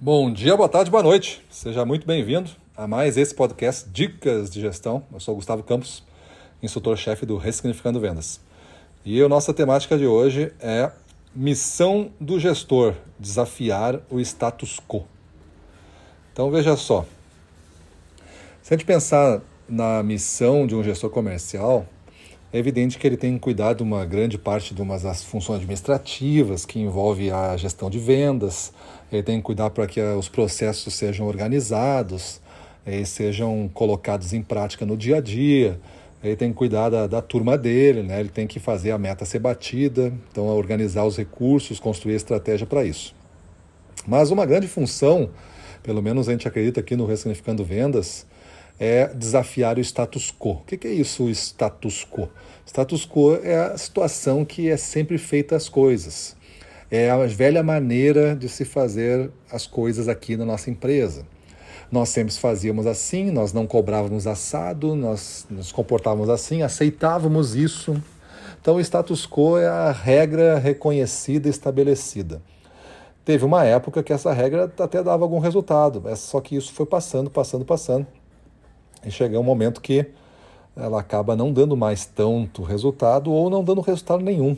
Bom dia, boa tarde, boa noite. Seja muito bem-vindo a mais esse podcast Dicas de Gestão. Eu sou Gustavo Campos, instrutor-chefe do Ressignificando Vendas. E a nossa temática de hoje é missão do gestor, desafiar o status quo. Então veja só, se a gente pensar na missão de um gestor comercial, é evidente que ele tem de uma grande parte de umas das funções administrativas que envolve a gestão de vendas, ele tem que cuidar para que os processos sejam organizados, e sejam colocados em prática no dia a dia, ele tem que cuidar da, da turma dele, né? ele tem que fazer a meta ser batida, então organizar os recursos, construir estratégia para isso. Mas uma grande função, pelo menos a gente acredita aqui no Ressignificando Vendas, é desafiar o status quo. O que é isso, o status quo? Status quo é a situação que é sempre feita as coisas. É a velha maneira de se fazer as coisas aqui na nossa empresa. Nós sempre fazíamos assim, nós não cobrávamos assado, nós nos comportávamos assim, aceitávamos isso. Então, o status quo é a regra reconhecida estabelecida. Teve uma época que essa regra até dava algum resultado, só que isso foi passando, passando, passando. E chega um momento que ela acaba não dando mais tanto resultado ou não dando resultado nenhum,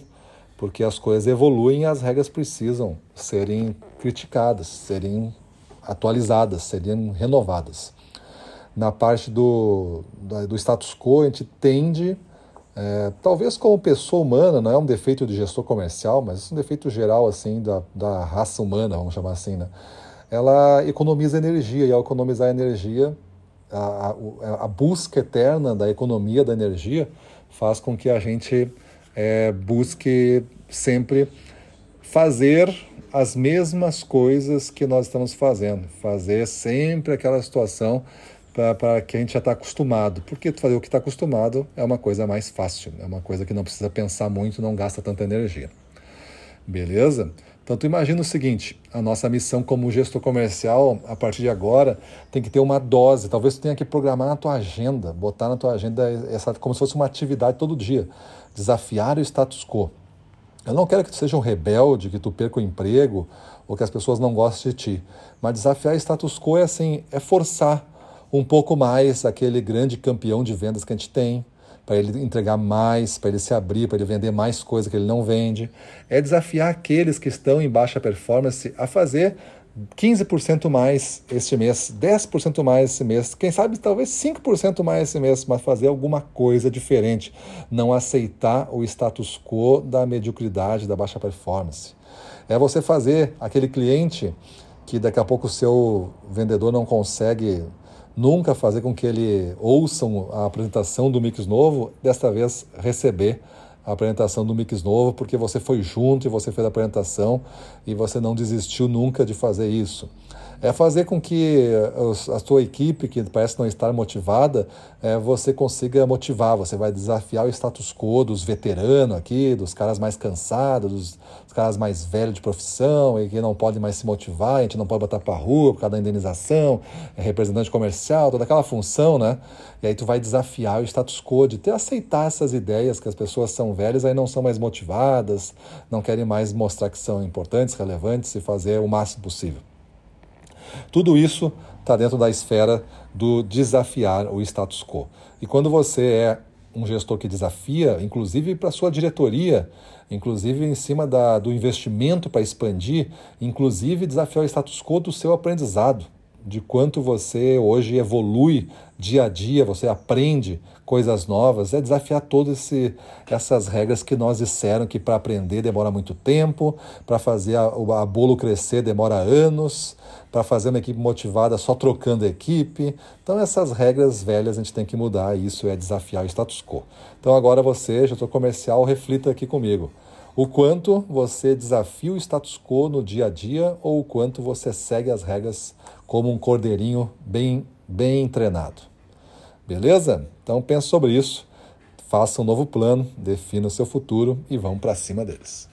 porque as coisas evoluem e as regras precisam serem criticadas, serem atualizadas, serem renovadas. Na parte do, do status quo, a gente tende, é, talvez como pessoa humana, não é um defeito de gestor comercial, mas é um defeito geral assim da, da raça humana, vamos chamar assim, né? ela economiza energia e ao economizar energia a, a, busca eterna da economia da energia faz com que a gente é, busque sempre fazer as mesmas coisas que nós estamos fazendo, fazer sempre aquela situação para que a gente já está acostumado. Porque fazer o que está acostumado é uma coisa mais fácil, é uma coisa que não precisa pensar muito, não gasta tanta energia. Beleza? Então tu imagina o seguinte, a nossa missão como gestor comercial, a partir de agora, tem que ter uma dose. Talvez tu tenha que programar na tua agenda, botar na tua agenda essa como se fosse uma atividade todo dia. Desafiar o status quo. Eu não quero que tu seja um rebelde, que tu perca o emprego ou que as pessoas não gostem de ti. Mas desafiar o status quo é assim, é forçar um pouco mais aquele grande campeão de vendas que a gente tem, para ele entregar mais, para ele se abrir, para ele vender mais coisa que ele não vende. É desafiar aqueles que estão em baixa performance a fazer 15% mais este mês, 10% mais esse mês, quem sabe talvez 5% mais esse mês, mas fazer alguma coisa diferente, não aceitar o status quo da mediocridade, da baixa performance. É você fazer aquele cliente que daqui a pouco o seu vendedor não consegue nunca fazer com que ele ouçam a apresentação do Mix Novo, desta vez receber a apresentação do Mix Novo, porque você foi junto e você fez a apresentação e você não desistiu nunca de fazer isso é fazer com que a sua equipe, que parece não estar motivada, é, você consiga motivar. Você vai desafiar o status quo dos veteranos aqui, dos caras mais cansados, dos, dos caras mais velhos de profissão e que não podem mais se motivar, a gente não pode botar para rua por causa da indenização, é representante comercial, toda aquela função, né? E aí tu vai desafiar o status quo de ter aceitar essas ideias que as pessoas são velhas, aí não são mais motivadas, não querem mais mostrar que são importantes, relevantes e fazer o máximo possível. Tudo isso está dentro da esfera do desafiar o status quo. E quando você é um gestor que desafia, inclusive para sua diretoria, inclusive em cima da, do investimento para expandir, inclusive desafiar o status quo do seu aprendizado de quanto você hoje evolui dia a dia, você aprende coisas novas, é desafiar todas essas regras que nós disseram que para aprender demora muito tempo, para fazer a, a bolo crescer demora anos, para fazer uma equipe motivada só trocando equipe. Então essas regras velhas a gente tem que mudar e isso é desafiar o status quo. Então agora você, gestor comercial, reflita aqui comigo. O quanto você desafia o status quo no dia a dia ou o quanto você segue as regras como um cordeirinho bem, bem treinado. Beleza? Então pense sobre isso, faça um novo plano, defina o seu futuro e vamos para cima deles.